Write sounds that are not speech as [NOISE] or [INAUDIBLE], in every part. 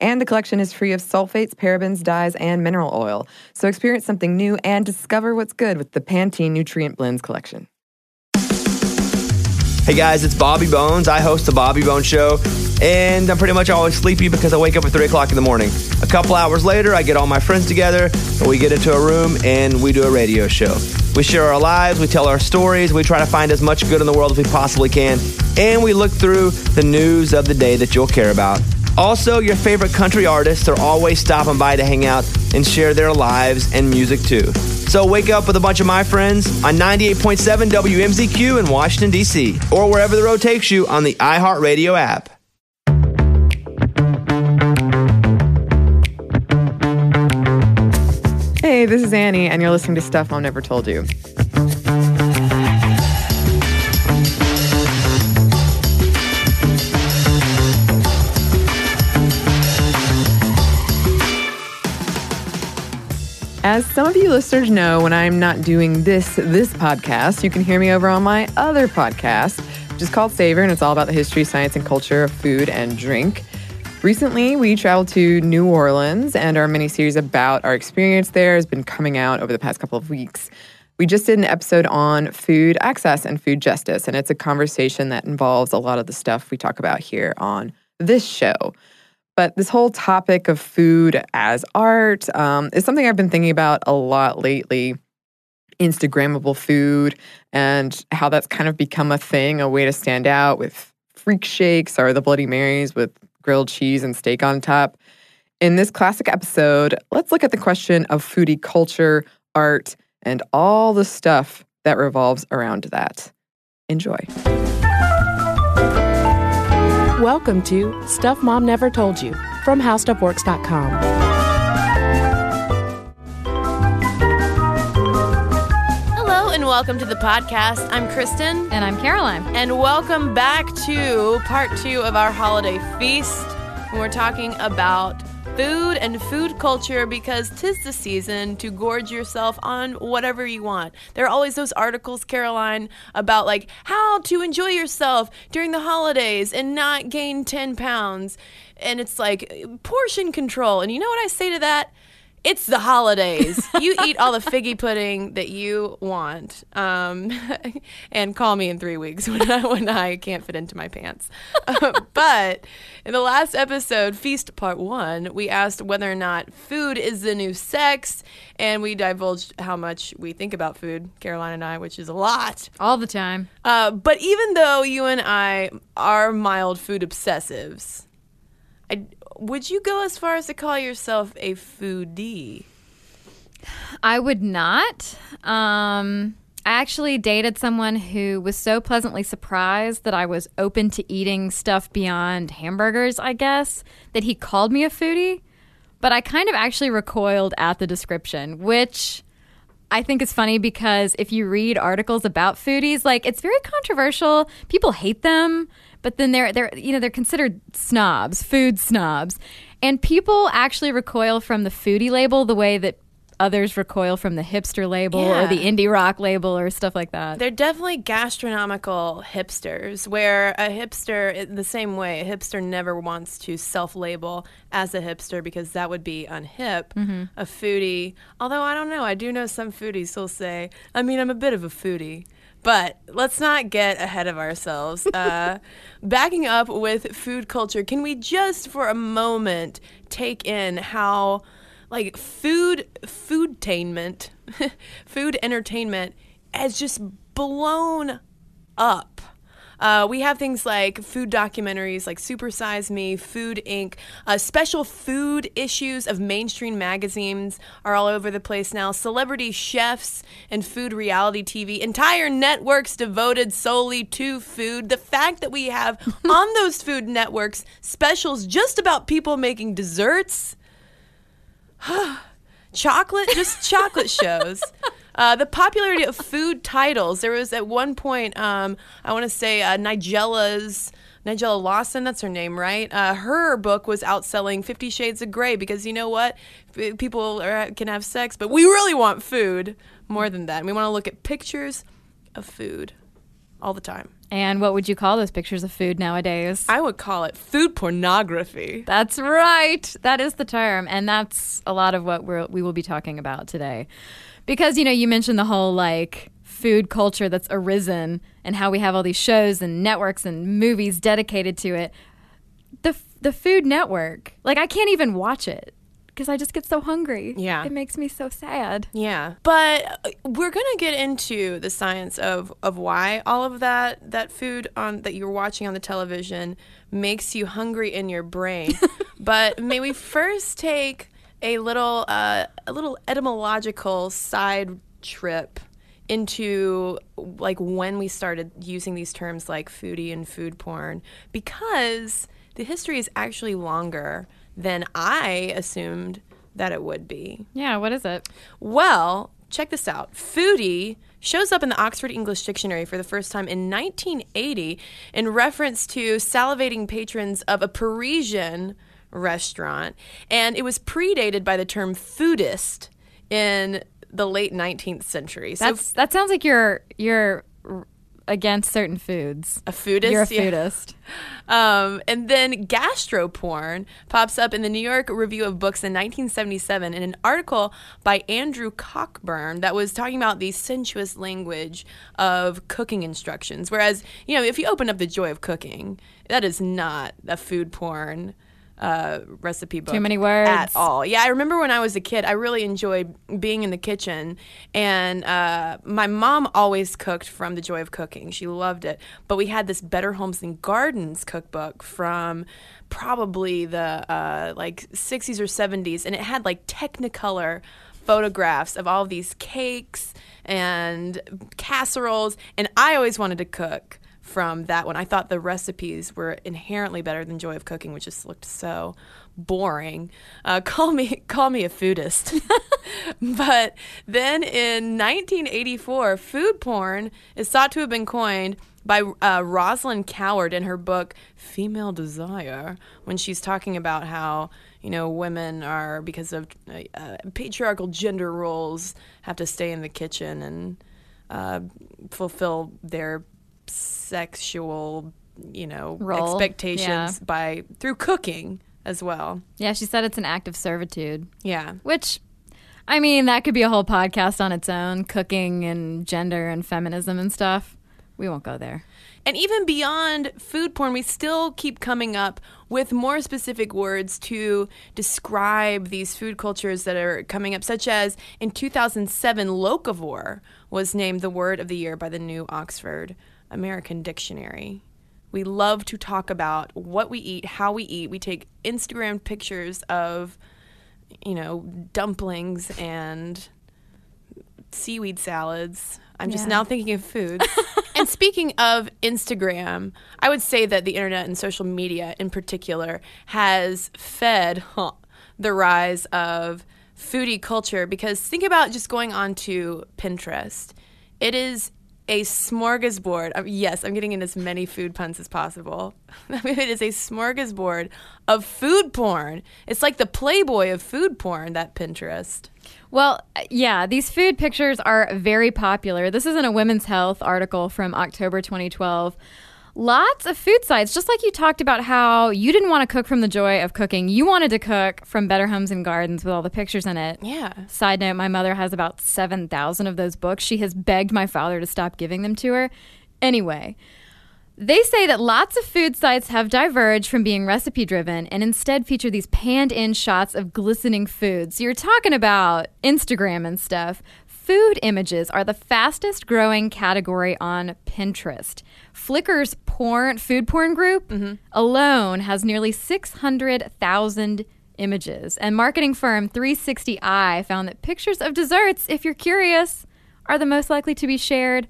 And the collection is free of sulfates, parabens, dyes, and mineral oil. So experience something new and discover what's good with the Pantene Nutrient Blends collection. Hey guys, it's Bobby Bones. I host the Bobby Bones Show, and I'm pretty much always sleepy because I wake up at 3 o'clock in the morning. A couple hours later, I get all my friends together, and we get into a room and we do a radio show. We share our lives, we tell our stories, we try to find as much good in the world as we possibly can, and we look through the news of the day that you'll care about. Also, your favorite country artists are always stopping by to hang out and share their lives and music too. So wake up with a bunch of my friends on 98.7 WMZQ in Washington, D.C., or wherever the road takes you on the iHeartRadio app. Hey, this is Annie, and you're listening to Stuff Mom Never Told You. As some of you listeners know, when I'm not doing this this podcast, you can hear me over on my other podcast, which is called Savor, and it's all about the history, science, and culture of food and drink. Recently, we traveled to New Orleans, and our mini series about our experience there has been coming out over the past couple of weeks. We just did an episode on food access and food justice, and it's a conversation that involves a lot of the stuff we talk about here on this show. But this whole topic of food as art um, is something I've been thinking about a lot lately. Instagrammable food and how that's kind of become a thing, a way to stand out with freak shakes or the Bloody Marys with grilled cheese and steak on top. In this classic episode, let's look at the question of foodie culture, art, and all the stuff that revolves around that. Enjoy. Welcome to Stuff Mom Never Told You from HowStuffWorks.com. Hello and welcome to the podcast. I'm Kristen. And I'm Caroline. And welcome back to part two of our holiday feast. We're talking about food and food culture because tis the season to gorge yourself on whatever you want. There are always those articles, Caroline, about like how to enjoy yourself during the holidays and not gain 10 pounds. And it's like portion control. And you know what I say to that? It's the holidays. you eat all the figgy pudding that you want, um, [LAUGHS] and call me in three weeks when I, when I can't fit into my pants. Uh, but in the last episode, Feast Part One, we asked whether or not food is the new sex, and we divulged how much we think about food, Caroline and I, which is a lot. All the time. Uh, but even though you and I are mild food obsessives, I, would you go as far as to call yourself a foodie? I would not. Um, I actually dated someone who was so pleasantly surprised that I was open to eating stuff beyond hamburgers, I guess, that he called me a foodie. But I kind of actually recoiled at the description, which I think is funny because if you read articles about foodies, like it's very controversial. People hate them, but then they're they're you know they're considered snobs, food snobs, and people actually recoil from the foodie label the way that others recoil from the hipster label Yeah. or the indie rock label or stuff like that. They're definitely gastronomical hipsters, where a hipster, in the same way, a hipster never wants to self label as a hipster because that would be unhip. Mm-hmm. A foodie, although I don't know, I do know some foodies who'll say, I mean, I'm a bit of a foodie. But let's not get ahead of ourselves. Uh, [LAUGHS] backing up with food culture, can we just for a moment take in how, like, food, foodtainment, [LAUGHS] food entertainment has just blown up. Uh, we have things like food documentaries like Super Size Me, Food Inc., uh, special food issues of mainstream magazines are all over the place now. Celebrity chefs and food reality TV, entire networks devoted solely to food. The fact that we have [LAUGHS] on those food networks specials just about people making desserts [SIGHS] chocolate, just chocolate [LAUGHS] shows. Uh, the popularity of food titles. There was at one point, um, I want to say uh, Nigella's. Nigella Lawson, that's her name, right? Uh, her book was outselling Fifty Shades of Grey because you know what? F- People are, can have sex, but we really want food more than that. And we want to look at pictures of food all the time. And what would you call those pictures of food nowadays? I would call it food pornography. That's right. That is the term. And that's a lot of what we're, we will be talking about today. Because, you know, you mentioned the whole like food culture that's arisen and how we have all these shows and networks and movies dedicated to it. The, the Food Network, like, I can't even watch it because I just get so hungry. Yeah. It makes me so sad. Yeah, but uh, we're gonna get into the science of of why all of that that food on that you're watching on the television makes you hungry in your brain. [LAUGHS] but may we first take a little uh, a little etymological side trip into like when we started using these terms like foodie and food porn because the history is actually longer than I assumed that it would be. Yeah, what is it? Well, check this out. Foodie shows up in the Oxford English Dictionary for the first time in 1980 in reference to salivating patrons of a Parisian restaurant, and it was predated by the term foodist in the late 19th century. So That's that sounds like you're you're against certain foods. a foodist. You're a yeah. foodist. [LAUGHS] Um, and then gastroporn pops up in the New York Review of Books in 1977 in an article by Andrew Cockburn that was talking about the sensuous language of cooking instructions. Whereas, you know, if you open up the Joy of Cooking, that is not a food porn. Uh, recipe book Too many words. at all. Yeah, I remember when I was a kid, I really enjoyed being in the kitchen, and uh, my mom always cooked from the Joy of Cooking. She loved it. But we had this Better Homes and Gardens cookbook from probably the uh, like 60s or 70s, and it had like Technicolor photographs of all of these cakes and casseroles, and I always wanted to cook from that one. I thought the recipes were inherently better than Joy of Cooking, which just looked so boring. Uh, [LAUGHS] call me call me a foodist. [LAUGHS] but then in 1984, food porn is thought to have been coined by uh, Rosalind Coward in her book Female Desire when she's talking about how you know women are because of uh, uh, patriarchal gender roles have to stay in the kitchen and uh, fulfill their sexual you know Role, expectations yeah. by through cooking as well Yeah, she said it's an act of servitude. yeah Which, I mean, that could be a whole podcast on its own cooking and gender and feminism and stuff. We won't go there. And even beyond food porn, we still keep coming up with more specific words to describe these food cultures that are coming up, such as in 2007, locavore was named the word of the year by the new Oxford American Dictionary. We love to talk about what we eat, how we eat. We take Instagram pictures of, you know, dumplings and seaweed salads. I'm just Yeah. now thinking of food. [LAUGHS] and speaking of Instagram, I would say that the internet and social media in particular has fed huh, the rise of foodie culture because think about just going on to Pinterest. It is a smorgasbord. Of, yes, I'm getting in as many food puns as possible. [LAUGHS] it is a smorgasbord of food porn. It's like the Playboy of food porn, that Pinterest. Well, uh, yeah, these food pictures are very popular. This isn't a Women's Health article from October 2012. Lots of food sites, just like you talked about how you didn't want to cook from the joy of cooking. You wanted to cook from Better Homes and Gardens with all the pictures in it. Yeah. Side note, my mother has about 7,000 of those books. She has begged my father to stop giving them to her. Anyway, they say that lots of food sites have diverged from being recipe driven and instead feature these panned in shots of glistening foods. So you're talking about Instagram and stuff. Food images are the fastest growing category on Pinterest. Flickr's porn food porn group mm-hmm. alone has nearly 600,000 images. And marketing firm 360i found that pictures of desserts, if you're curious, are the most likely to be shared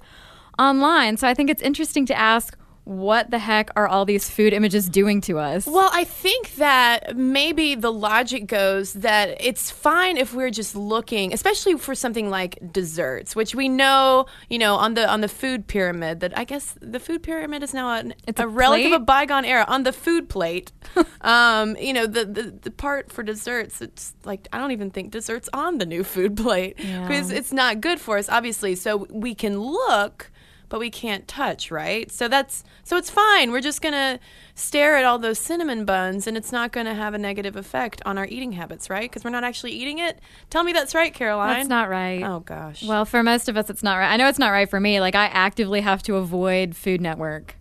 online. So I think it's interesting to ask what the heck are all these food images doing to us? Well, I think that maybe the logic goes that it's fine if we're just looking, especially for something like desserts, which we know, you know, on the on the food pyramid. That I guess the food pyramid is now an, It's a, a relic of a bygone era. On the food plate, [LAUGHS] um, you know, the, the the part for desserts, it's like I don't even think desserts on the new food plate Yeah. because it's not good for us, obviously. So we can look but we can't touch, right? So that's so it's fine. We're just gonna stare at all those cinnamon buns, and it's not gonna have a negative effect on our eating habits, right? Because we're not actually eating it. Tell me that's right, Caroline. That's not right. Oh gosh. Well, for most of us, it's not right. I know it's not right for me. Like, I actively have to avoid Food Network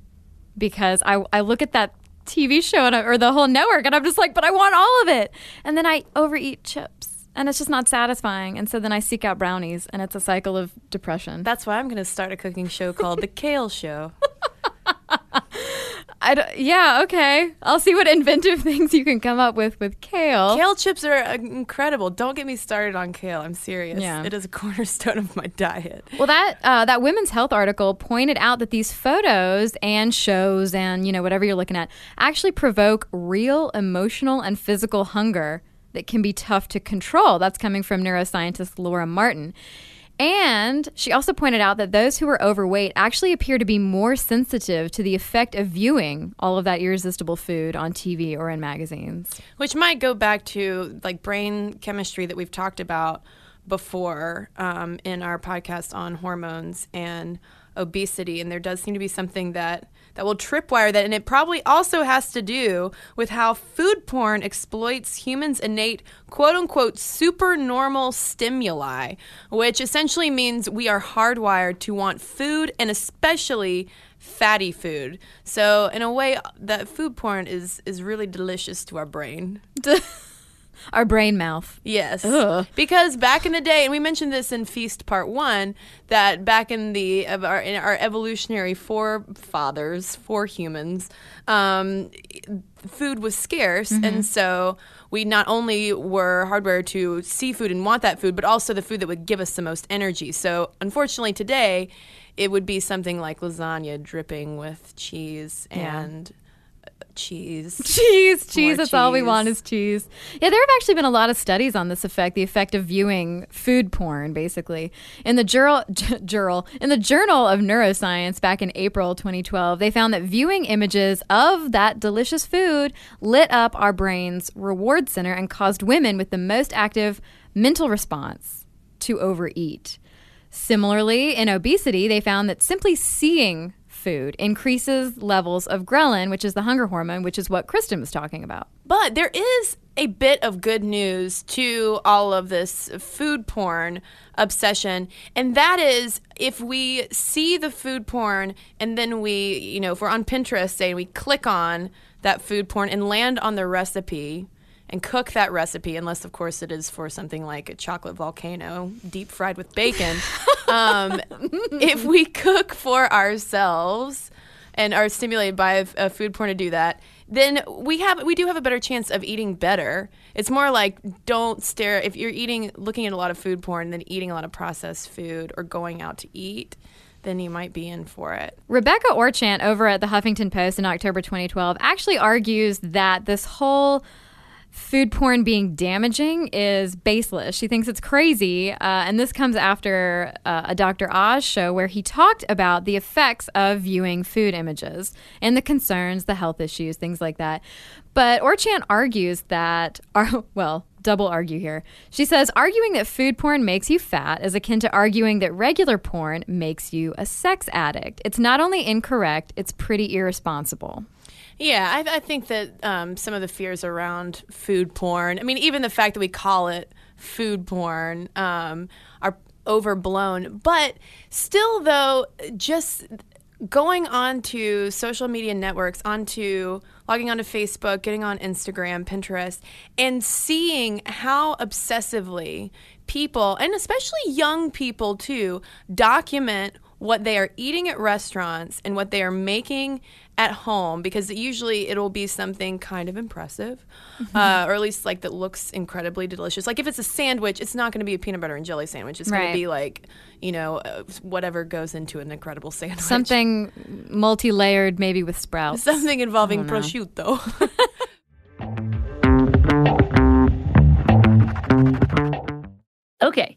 because I, I look at that TV show and I, or the whole network and I'm just like, but I want all of it. And then I overeat chips and it's just not satisfying. And so then I seek out brownies and it's a cycle of depression. that's why I'm gonna start a cooking show called The Kale Show. [LAUGHS] I don't- yeah, okay. I'll see what inventive [LAUGHS] things you can come up with with kale. Kale chips are uh, incredible. Don't get me started on kale. I'm serious. Yeah. It is a [LAUGHS] cornerstone of my diet. Well, that uh, that Women's Health article pointed out that these photos and shows and you know whatever you're looking at actually provoke real emotional and physical hunger that can be tough to control. That's coming from neuroscientist Laura Martin. And she also pointed out that those who are overweight actually appear to be more sensitive to the effect of viewing all of that irresistible food on TV or in magazines. Which might go back to like brain chemistry that we've talked about before um, in our podcast on hormones and obesity. And there does seem to be something that that will tripwire that, and it probably also has to do with how food porn exploits humans' innate quote unquote supernormal stimuli, which essentially means we are hardwired to want food and especially fatty food. So in a way that food porn is is really delicious to our brain. [LAUGHS] Our brain mouth. Yes. Ugh. Because back in the day, and we mentioned this in Feast Part One, that back in the of our, in our evolutionary forefathers, for humans, um, food was scarce, and so we not only were hardwired to see food and want that food, but also the food that would give us the most energy. So unfortunately, today, it would be something like lasagna dripping with cheese and. [LAUGHS] Cheese. cheese, cheese. That's all we want is cheese. Yeah, there have actually been a lot of studies on this effect, the effect of viewing food porn, basically. In the journal, [LAUGHS] journal in the Journal of Neuroscience back in April 2012, they found that viewing images of that delicious food lit up our brain's reward center and caused women with the most active mental response to overeat. Similarly, in obesity, they found that simply seeing food increases levels of ghrelin, which is the hunger hormone, which is what Kristen was talking about. But there is a bit of good news to all of this food porn obsession. And that is if we see the food porn and then we, you know, if we're on Pinterest, say, we click on that food porn and land on the recipe and cook that recipe, unless, of course, it is for something like a chocolate volcano deep fried with bacon. [LAUGHS] um, if we cook for ourselves, and are stimulated by a, a food porn to do that, then we have we do have a better chance of eating better. It's more like don't stare if you're eating looking at a lot of food porn then eating a lot of processed food or going out to eat, then you might be in for it. Rebecca Orchant over at the Huffington Post in October 2012 actually argues that this whole food porn being damaging is baseless. She thinks it's crazy. Uh, and this comes after uh, a Dr. Oz show where he talked about the effects of viewing food images and the concerns, the health issues, things like that. But Orchant argues that, are, [LAUGHS] well, double argue here. She says arguing that food porn makes you fat is akin to arguing that regular porn makes you a sex addict. It's not only incorrect, it's pretty irresponsible. Yeah, I, I think that um, some of the fears around food porn, I mean, even the fact that we call it food porn, um, are overblown. But still, though, just going onto social media networks, onto logging onto Facebook, getting on Instagram, Pinterest, and seeing how obsessively people, and especially young people too, document what they are eating at restaurants and what they are making at home because usually it'll be something kind of impressive uh, or at least like that looks incredibly delicious. Like if it's a sandwich it's not going to be a peanut butter and jelly sandwich. It's going to be like you know uh, whatever goes into an incredible sandwich. Something multi-layered, maybe with sprouts. something involving prosciutto. [LAUGHS] Okay.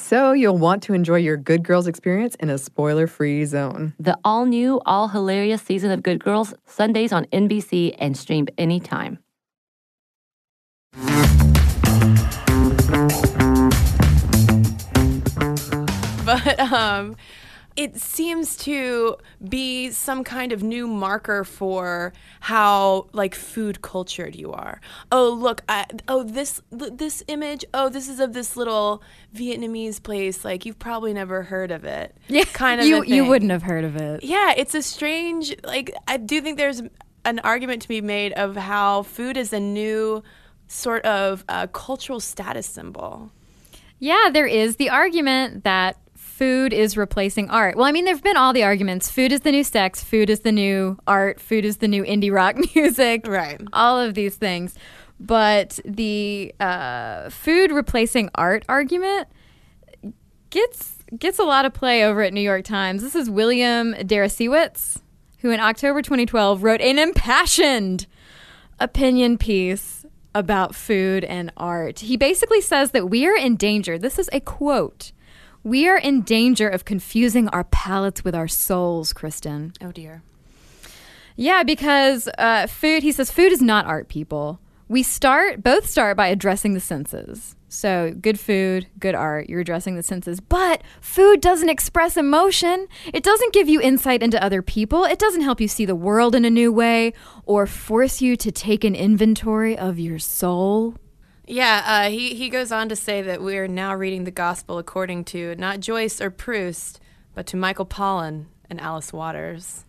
So, you'll want to enjoy your Good Girls experience in a spoiler free zone. The all new, all hilarious season of Good Girls, Sundays on NBC and streamed anytime. but um it seems to be some kind of new marker for how like food cultured you are. Oh, look, I, oh this this image, oh this is of this little Vietnamese place like you've probably never heard of it. [LAUGHS] Yeah, kind of you you wouldn't have heard of it. Yeah, it's a strange like I do think there's an argument to be made of how food is a new sort of uh, cultural status symbol. Yeah, there is the argument that food is replacing art. Well, I mean, there've been all the arguments. Food is the new sex. Food is the new art. Food is the new indie rock [LAUGHS] music. Right. All of these things, but the uh, food replacing art argument gets gets a lot of play over at New York Times. This is William Deresiewicz, who in October 2012 wrote an impassioned opinion piece about food and art. He basically says that we are in danger. This is a quote. We are in danger of confusing our palates with our souls, Kristen. Oh dear. Yeah, because uh, food, he says, food is not art, people. We start, both start by addressing the senses. So, good food, good art, you're addressing the senses. But food doesn't express emotion. It doesn't give you insight into other people. It doesn't help you see the world in a new way or force you to take an inventory of your soul. Yeah, uh, he, he goes on to say that we are now reading the gospel according to not Joyce or Proust, but to Michael Pollan and Alice Waters.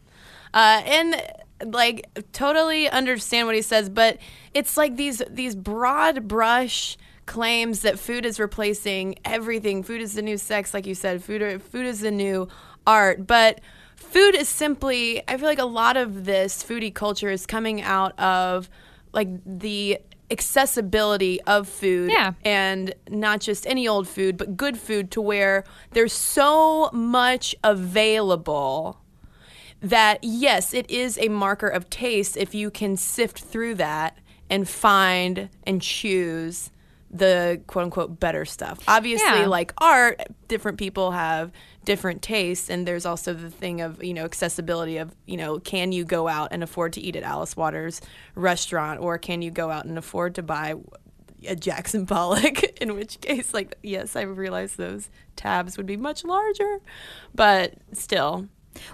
Uh, and like totally understand what he says, but it's like these these broad brush claims that food is replacing everything. Food is the new sex, like you said. Food food is the new art, but food is simply. I feel like a lot of this foodie culture is coming out of like the accessibility of food Yeah. and not just any old food but good food to where there's so much available that yes, it is a marker of taste if you can sift through that and find and choose the quote unquote better stuff. Obviously, Yeah. like art, different people have different tastes, and there's also the thing of you know accessibility of you know can you go out and afford to eat at Alice Waters restaurant, or can you go out and afford to buy a Jackson Pollock? [LAUGHS] In which case, like yes, I realize those tabs would be much larger, but still.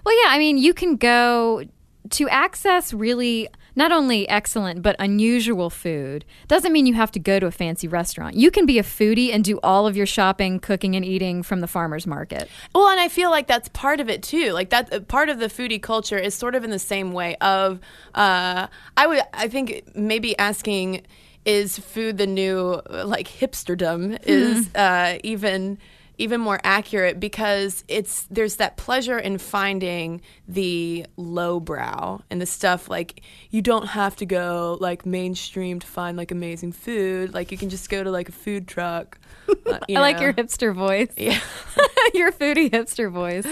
Well, yeah, I mean, you can go to access really not only excellent but unusual food doesn't mean you have to go to a fancy restaurant. You can be a foodie and do all of your shopping, cooking, and eating from the farmer's market. Well, and I feel like that's part of it too. Like that uh, part of the foodie culture is sort of in the same way of uh, I would I think maybe asking is food the new like hipsterdom is uh, even even more accurate because it's there's that pleasure in finding the lowbrow and the stuff like you don't have to go like mainstream to find like amazing food like you can just go to like a food truck uh, [LAUGHS] I like your hipster voice. yeah [LAUGHS] your foodie hipster voice.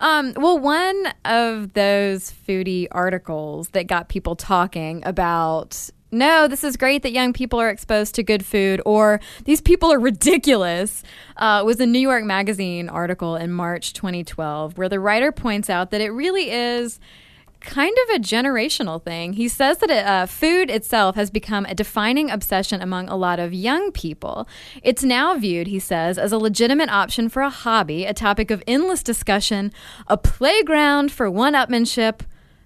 Um, well, one of those foodie articles that got people talking about no, this is great that young people are exposed to good food, or these people are ridiculous, uh, was a New York Magazine article in March 2012, where the writer points out that it really is kind of a generational thing. He says that it, uh, food itself has become a defining obsession among a lot of young people. It's now viewed, he says, as a legitimate option for a hobby, a topic of endless discussion, a playground for one upmanship,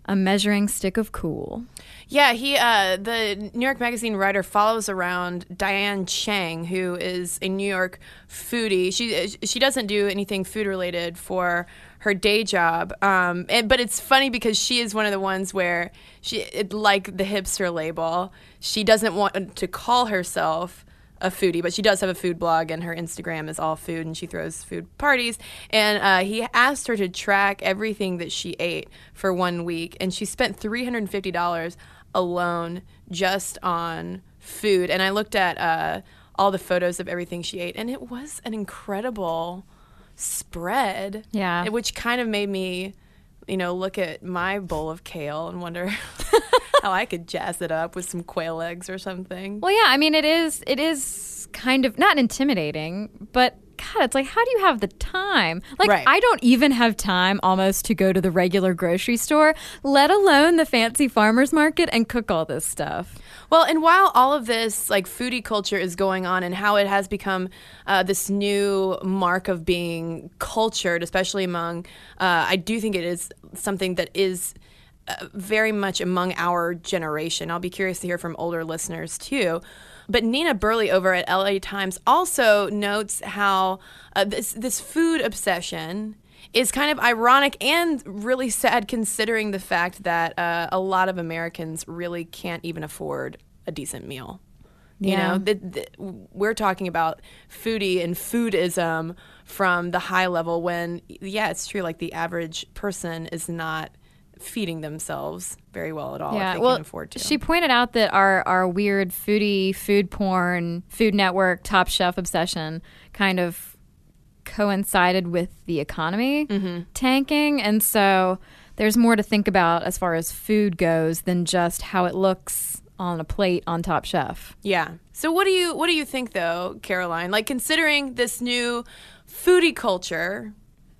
a measuring stick of cool. Yeah, he uh, the New York Magazine writer follows around Diane Chang, who is a New York foodie. She she doesn't do anything food related for her day job, um, and, but it's funny because she is one of the ones where she like the hipster label. She doesn't want to call herself a foodie, but she does have a food blog, and her Instagram is all food, and she throws food parties. And uh, he asked her to track everything that she ate for one week, and she spent three hundred and fifty dollars alone just on food. And I looked at uh, all the photos of everything she ate, and it was an incredible spread. Yeah. which kind of made me, you know, look at my bowl of kale and wonder. [LAUGHS] How I could jazz it up with some quail eggs or something. Well, yeah, I mean, it is it is kind of not intimidating, but God, it's like, how do you have the time? Like, Right. I don't even have time almost to go to the regular grocery store, let alone the fancy farmer's market and cook all this stuff. Well, and while all of this like foodie culture is going on and how it has become uh, this new mark of being cultured, especially among, uh, I do think it is something that is uh, very much among our generation. I'll be curious to hear from older listeners too. But Nina Burley over at LA Times also notes how uh, this this food obsession is kind of ironic and really sad considering the fact that uh, a lot of Americans really can't even afford a decent meal. You Yeah. know, the, the, we're talking about foodie and foodism from the high level when, yeah, it's true, like the average person is not feeding themselves very well at all if they well, can afford to. she pointed out that our our weird foodie, food porn, Food Network, Top Chef obsession kind of coincided with the economy Mm-hmm. tanking, and so there's more to think about as far as food goes than just how it looks on a plate on Top Chef. Yeah. So what do you what do you think though, Caroline? Like considering this new foodie culture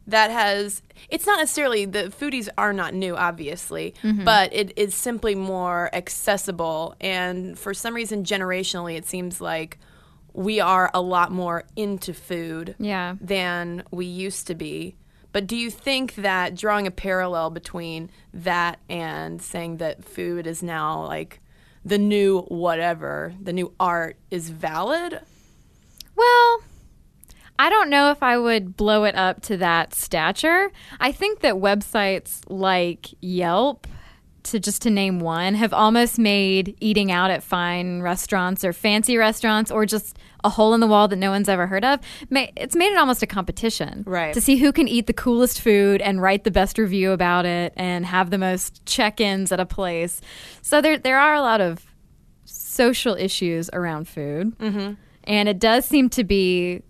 that has it's not necessarily the foodies are not new obviously, mm-hmm. but it is simply more accessible and for some reason generationally it seems like we are a lot more into food Yeah. than we used to be. But do you think that drawing a parallel between that and saying that food is now like the new whatever, the new art is valid? Well, I don't know if I would blow it up to that stature. I think that websites like Yelp, to just to name one, have almost made eating out at fine restaurants or fancy restaurants or just a hole in the wall that no one's ever heard of. It's made it almost a competition, Right. To see who can eat the coolest food and write the best review about it and have the most check-ins at a place. So there there are a lot of social issues around food. Mm-hmm. And it does seem to be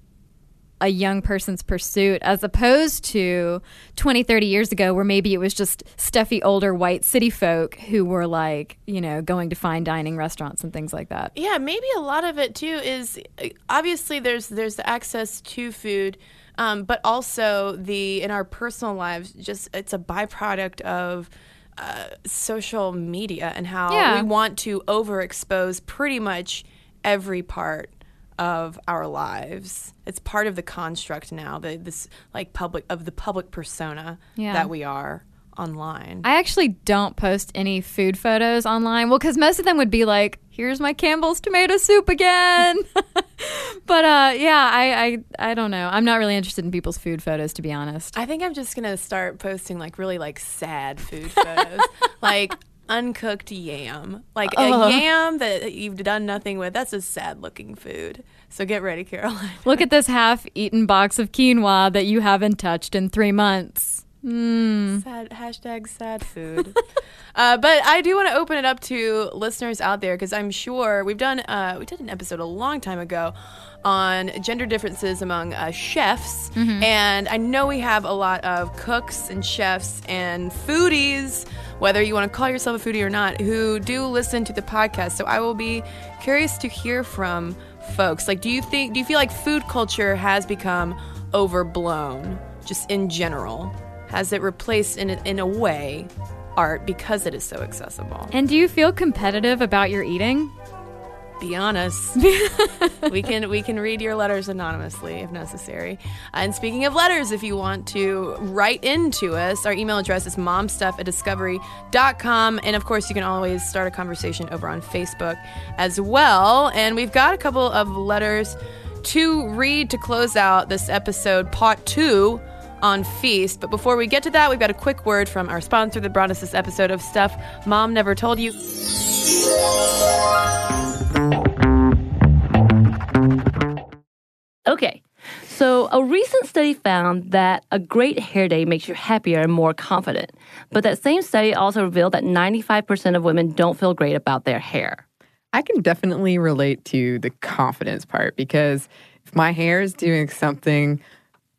a young person's pursuit as opposed to 20, 30 years ago where maybe it was just stuffy older white city folk who were like, you know, going to fine dining restaurants and things like that. Yeah, maybe a lot of it too is uh, obviously there's there's the access to food, um, but also the in our personal lives, just it's a byproduct of uh, social media and how Yeah. we want to overexpose pretty much every part of our lives. It's part of the construct now, the this like public of the public persona Yeah. that we are online. I actually don't post any food photos online. Well, because most of them would be like, "Here's my Campbell's tomato soup again." [LAUGHS] but uh, yeah, I, I I don't know. I'm not really interested in people's food photos, to be honest. I think I'm just gonna start posting like really like sad food photos, [LAUGHS] like uncooked yam, like a uh-huh. yam that you've done nothing with. That's a sad looking food. So get ready, Caroline. Look at this half-eaten box of quinoa that you haven't touched in three months. Sad hashtag sad food. [LAUGHS] uh, but I do want to open it up to listeners out there because I'm sure we've done uh, we did an episode a long time ago on gender differences among uh, chefs, and I know we have a lot of cooks and chefs and foodies, whether you want to call yourself a foodie or not, who do listen to the podcast. So I will be curious to hear from folks. Like, do you think do you feel like food culture has become overblown, just in general? Has it replaced in a, in a way art because it is so accessible? And do you feel competitive about your eating? Be honest. [LAUGHS] we can we can read your letters anonymously if necessary. Uh, and speaking of letters, if you want to write into us, our email address is momstuff at discovery.com. And of course, you can always start a conversation over on Facebook as well. And we've got a couple of letters to read to close out this episode, part two on Feast. But before we get to that, we've got a quick word from our sponsor that brought us this episode of Stuff Mom Never Told You. Okay. So, a recent study found that a great hair day makes you happier and more confident. But that same study also revealed that 95% of women don't feel great about their hair. I can definitely relate to the confidence part because if my hair is doing something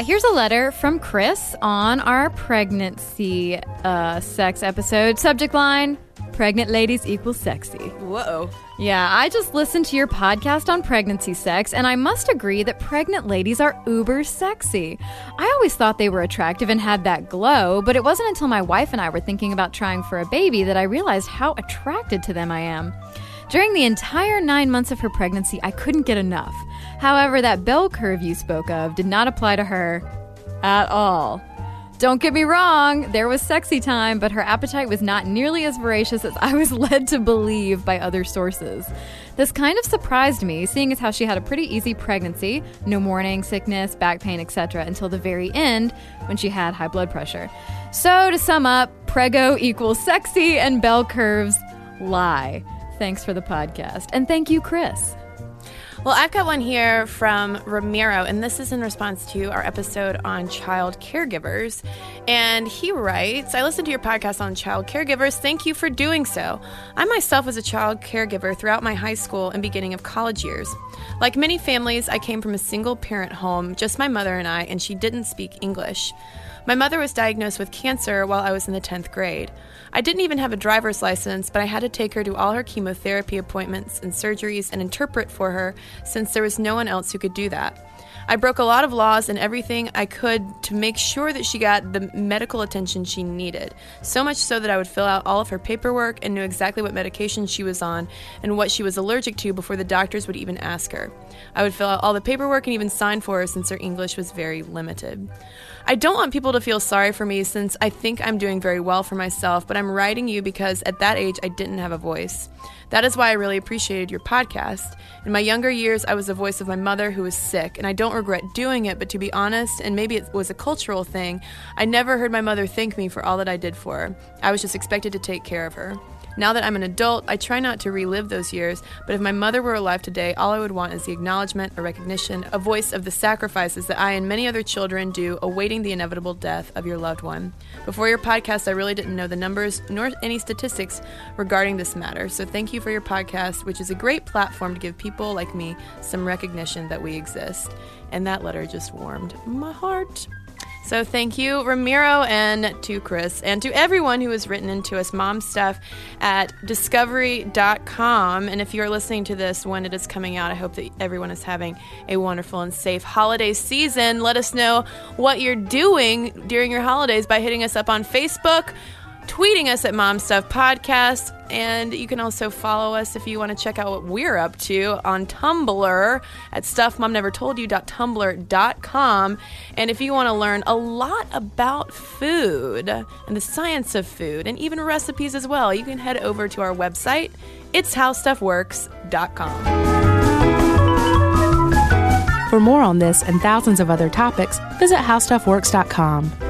Yeah, here's a letter from Chris on our pregnancy uh, sex episode. Subject line Pregnant ladies equal sexy. Whoa. Yeah, I just listened to your podcast on pregnancy sex, and I must agree that pregnant ladies are uber sexy. I always thought they were attractive and had that glow, but it wasn't until my wife and I were thinking about trying for a baby that I realized how attracted to them I am. During the entire nine months of her pregnancy, I couldn't get enough. However, that bell curve you spoke of did not apply to her at all. Don't get me wrong, there was sexy time, but her appetite was not nearly as voracious as I was [LAUGHS] led to believe by other sources. This kind of surprised me, seeing as how she had a pretty easy pregnancy, no morning sickness, back pain, etc., until the very end when she had high blood pressure. So, to sum up, prego equals sexy and bell curves lie. Thanks for the podcast. And thank you, Chris. Well, I've got one here from Ramiro, and this is in response to our episode on child caregivers. And he writes I listened to your podcast on child caregivers. Thank you for doing so. I myself was a child caregiver throughout my high school and beginning of college years. Like many families, I came from a single parent home, just my mother and I, and she didn't speak English. My mother was diagnosed with cancer while I was in the 10th grade. I didn't even have a driver's license, but I had to take her to all her chemotherapy appointments and surgeries and interpret for her since there was no one else who could do that. I broke a lot of laws and everything I could to make sure that she got the medical attention she needed. So much so that I would fill out all of her paperwork and knew exactly what medication she was on and what she was allergic to before the doctors would even ask her. I would fill out all the paperwork and even sign for her since her English was very limited. I don't want people to feel sorry for me since I think I'm doing very well for myself, but I'm writing you because at that age I didn't have a voice. That is why I really appreciated your podcast. In my younger years, I was the voice of my mother who was sick, and I don't regret doing it, but to be honest, and maybe it was a cultural thing, I never heard my mother thank me for all that I did for her. I was just expected to take care of her. Now that I'm an adult, I try not to relive those years, but if my mother were alive today, all I would want is the acknowledgement, a recognition, a voice of the sacrifices that I and many other children do awaiting the inevitable death of your loved one. Before your podcast, I really didn't know the numbers nor any statistics regarding this matter, so thank you for your podcast, which is a great platform to give people like me some recognition that we exist. And that letter just warmed my heart. So thank you, Ramiro, and to Chris, and to everyone who has written into us mom stuff at discovery.com. And if you're listening to this when it is coming out, I hope that everyone is having a wonderful and safe holiday season. Let us know what you're doing during your holidays by hitting us up on Facebook tweeting us at Mom Stuff Podcast. And you can also follow us if you want to check out what we're up to on Tumblr at stuffmomnevertoldyou.tumblr.com. And if you want to learn a lot about food and the science of food and even recipes as well, you can head over to our website. It's howstuffworks.com. For more on this and thousands of other topics, visit howstuffworks.com.